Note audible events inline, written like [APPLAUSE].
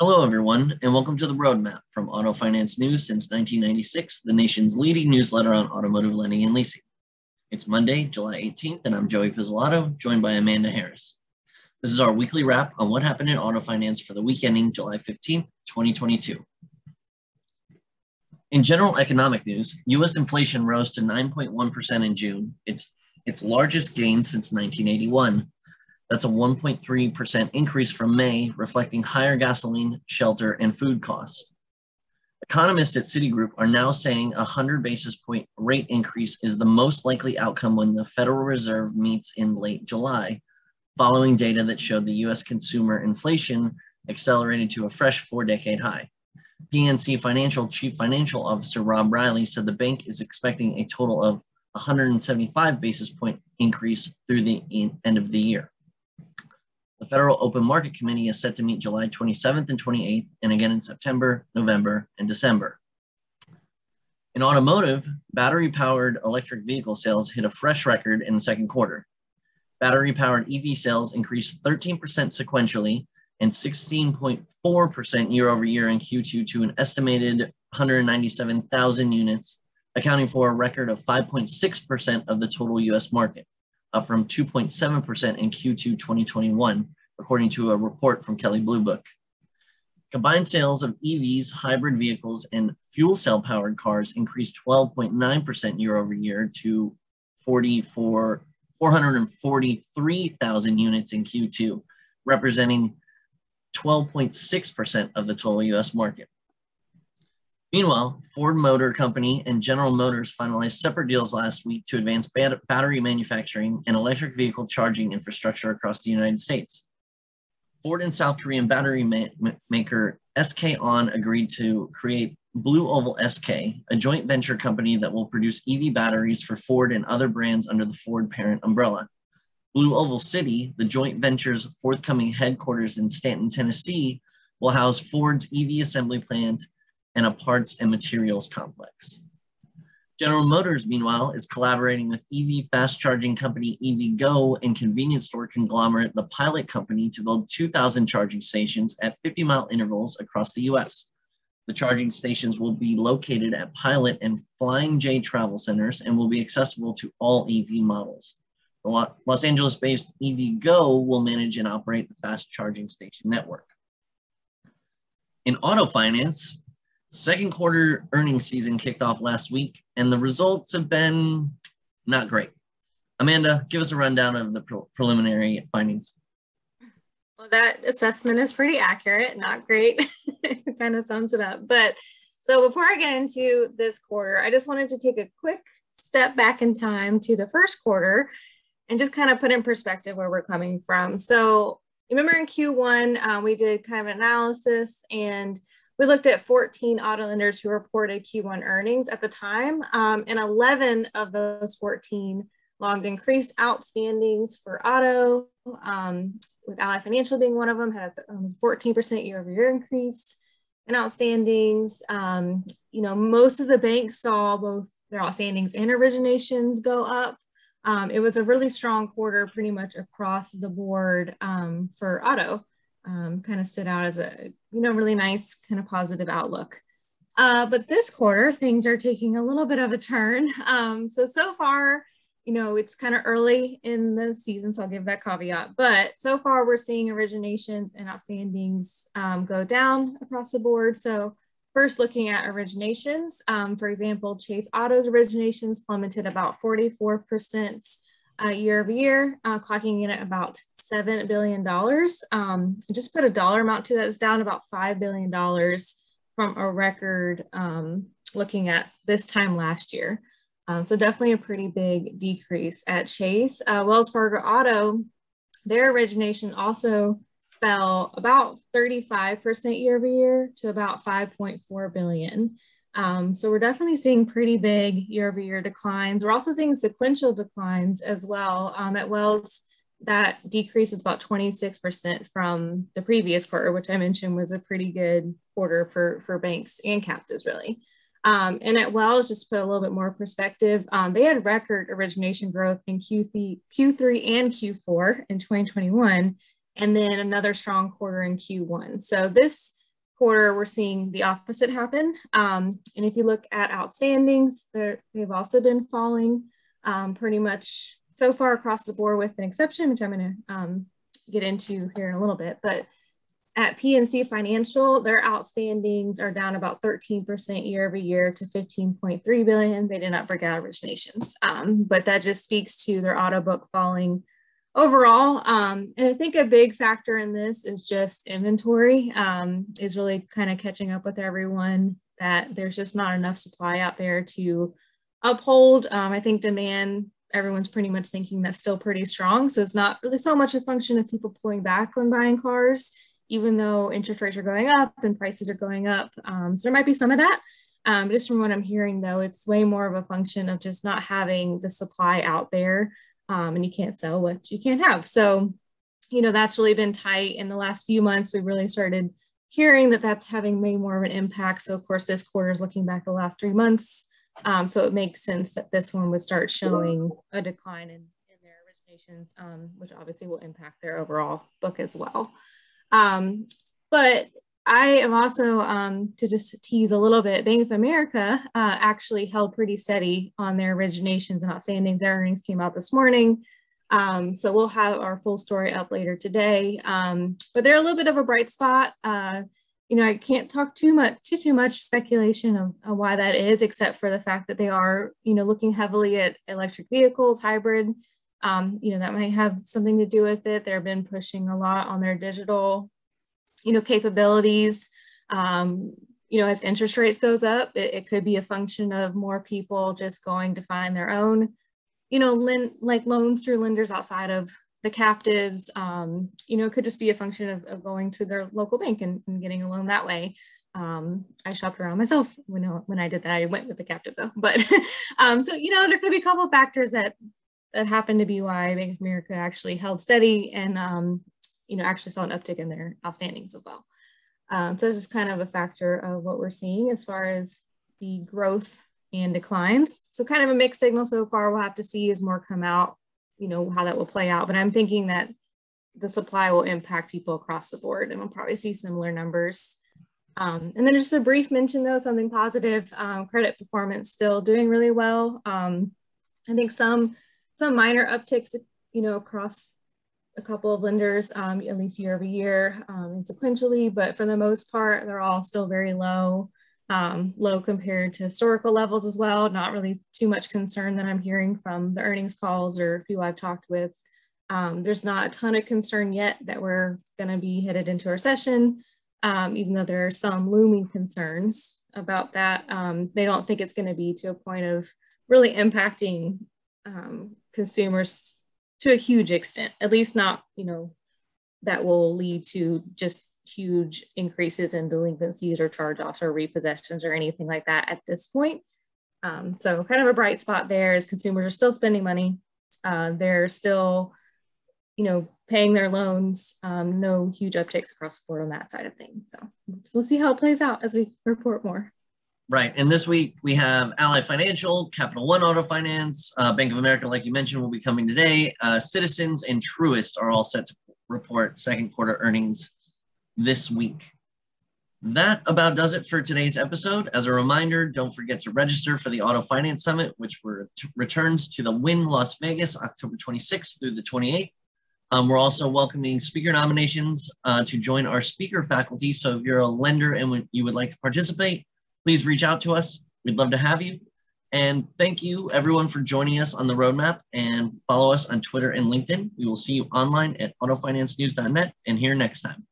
Hello, everyone, and welcome to the Roadmap from Auto Finance News since 1996, the nation's leading newsletter on automotive lending and leasing. It's Monday, July 18th, and I'm Joey Pizzolatto, joined by Amanda Harris. This is our weekly wrap on what happened in auto finance for the week ending July 15th, 2022. In general economic news, US inflation rose to 9.1% in June, its, its largest gain since 1981. That's a 1.3% increase from May, reflecting higher gasoline, shelter, and food costs. Economists at Citigroup are now saying a 100 basis point rate increase is the most likely outcome when the Federal Reserve meets in late July, following data that showed the US consumer inflation accelerated to a fresh four decade high. PNC Financial Chief Financial Officer Rob Reilly said the bank is expecting a total of 175 basis point increase through the end of the year. The Federal Open Market Committee is set to meet July 27th and 28th, and again in September, November, and December. In automotive, battery powered electric vehicle sales hit a fresh record in the second quarter. Battery powered EV sales increased 13% sequentially and 16.4% year over year in Q2 to an estimated 197,000 units, accounting for a record of 5.6% of the total US market up from 2.7% in Q2 2021, according to a report from Kelley Blue Book. Combined sales of EVs, hybrid vehicles, and fuel cell powered cars increased 12.9% year over year to 44, 443,000 units in Q2, representing 12.6% of the total US market. Meanwhile, Ford Motor Company and General Motors finalized separate deals last week to advance bat battery manufacturing and electric vehicle charging infrastructure across the United States. Ford and South Korean battery ma maker SK On agreed to create Blue Oval SK, a joint venture company that will produce EV batteries for Ford and other brands under the Ford parent umbrella. Blue Oval City, the joint venture's forthcoming headquarters in Stanton, Tennessee, will house Ford's EV assembly plant and a parts and materials complex. General Motors, meanwhile, is collaborating with EV fast charging company EVgo and convenience store conglomerate The Pilot Company to build 2,000 charging stations at 50 mile intervals across the US. The charging stations will be located at Pilot and Flying J travel centers and will be accessible to all EV models. Los Angeles based EVgo will manage and operate the fast charging station network. In auto finance, Second quarter earnings season kicked off last week, and the results have been not great. Amanda, give us a rundown of the pre preliminary findings. Well, that assessment is pretty accurate, not great. it [LAUGHS] kind of sums it up. But so before I get into this quarter, I just wanted to take a quick step back in time to the first quarter and just kind of put in perspective where we're coming from. So remember in Q1, uh, we did kind of analysis and we looked at 14 auto lenders who reported Q1 earnings at the time, um, and 11 of those 14 logged increased outstandings for auto, um, with Ally Financial being one of them, had a 14% year over year increase in outstandings. Um, you know, most of the banks saw both their outstandings and originations go up. Um, it was a really strong quarter pretty much across the board um, for auto um, kind of stood out as a you know really nice kind of positive outlook. Uh, but this quarter, things are taking a little bit of a turn. Um, so so far, you know, it's kind of early in the season, so I'll give that caveat. But so far, we're seeing originations and outstandings um, go down across the board. So first, looking at originations, um, for example, Chase Auto's originations plummeted about 44 percent uh, year over year, uh, clocking in at about $7 billion. Um, just put a dollar amount to that, it's down about $5 billion from a record um, looking at this time last year. Um, so definitely a pretty big decrease at Chase. Uh, Wells Fargo Auto, their origination also fell about 35% year over year to about 5.4 billion. Um, so we're definitely seeing pretty big year over year declines. We're also seeing sequential declines as well. Um, at Wells, that decrease is about 26% from the previous quarter, which I mentioned was a pretty good quarter for, for banks and captives really. Um, and at Wells, just to put a little bit more perspective, um, they had record origination growth in Q3, Q3 and Q4 in 2021, and then another strong quarter in Q1. So this quarter, we're seeing the opposite happen. Um, and if you look at outstandings, they've also been falling um, pretty much so far across the board with an exception, which I'm to um, get into here in a little bit. But at PNC Financial, their outstandings are down about 13% year over year to 15.3 billion. They did not break out originations, um, but that just speaks to their auto book falling overall. Um, and I think a big factor in this is just inventory um, is really kind of catching up with everyone that there's just not enough supply out there to uphold. Um, I think demand, everyone's pretty much thinking that's still pretty strong. So it's not really so much a function of people pulling back on buying cars, even though interest rates are going up and prices are going up. Um, so there might be some of that. Um, just from what I'm hearing though, it's way more of a function of just not having the supply out there um, and you can't sell what you can't have. So, you know, that's really been tight in the last few months. We really started hearing that that's having made more of an impact. So of course, this quarter is looking back the last three months. Um, so it makes sense that this one would start showing a decline in, in their originations, um, which obviously will impact their overall book as well. Um, but I am also, um, to just tease a little bit, Bank of America uh, actually held pretty steady on their originations and outstandings. Their earnings came out this morning. Um, so we'll have our full story up later today. Um, but they're a little bit of a bright spot. Uh, you know, I can't talk too much, too, too much speculation of, of, why that is, except for the fact that they are, you know, looking heavily at electric vehicles, hybrid. Um, you know, that might have something to do with it. They've been pushing a lot on their digital you know, capabilities. Um, you know, as interest rates goes up, it, it, could be a function of more people just going to find their own, you know, like loans through lenders outside of the captives. Um, you know, it could just be a function of, of going to their local bank and, and, getting a loan that way. Um, I shopped around myself when, when I did that. I went with the captive though, [LAUGHS] but um, so, you know, there could be a couple factors that that happened to be why Bank of America actually held steady and um, you know, actually saw an uptick in their outstandings as well. Um, so it's just kind of a factor of what we're seeing as far as the growth and declines. So kind of a mixed signal so far. We'll have to see as more come out, you know, how that will play out. But I'm thinking that the supply will impact people across the board and we'll probably see similar numbers. Um, and then just a brief mention though, something positive, um, credit performance still doing really well. Um, I think some, some minor upticks, you know, across a couple of lenders, um, at least year over year um, and sequentially, but for the most part, they're all still very low, um, low compared to historical levels as well. Not really too much concern that I'm hearing from the earnings calls or people I've talked with. Um, there's not a ton of concern yet that we're going to be headed into a recession, um, even though there are some looming concerns about that. Um, they don't think it's going to be to a point of really impacting consumers to a huge extent, at least not, you know, that will lead to just huge increases in delinquencies or charge-offs or repossessions or anything like that at this point. Um, so kind of a bright spot there is consumers are still spending money. Uh, they're still, you know, paying their loans. Um, no huge upticks across the board on that side of things. So, so we'll see how it plays out as we report more. Right. And this week we have Ally Financial, Capital One Auto Finance, uh, Bank of America, like you mentioned, will be coming today. Uh, Citizens and Truist are all set to report second quarter earnings this week. That about does it for today's episode. As a reminder, don't forget to register for the Auto Finance Summit, which returns to the Wynn Las Vegas October 26th through the 28th. Um, we're also welcoming speaker nominations uh, to join our speaker faculty. So if you're a lender and you would like to participate, please reach out to us. We'd love to have you. And thank you everyone for joining us on the roadmap and follow us on Twitter and LinkedIn. We will see you online at autofinancenews.net and here next time.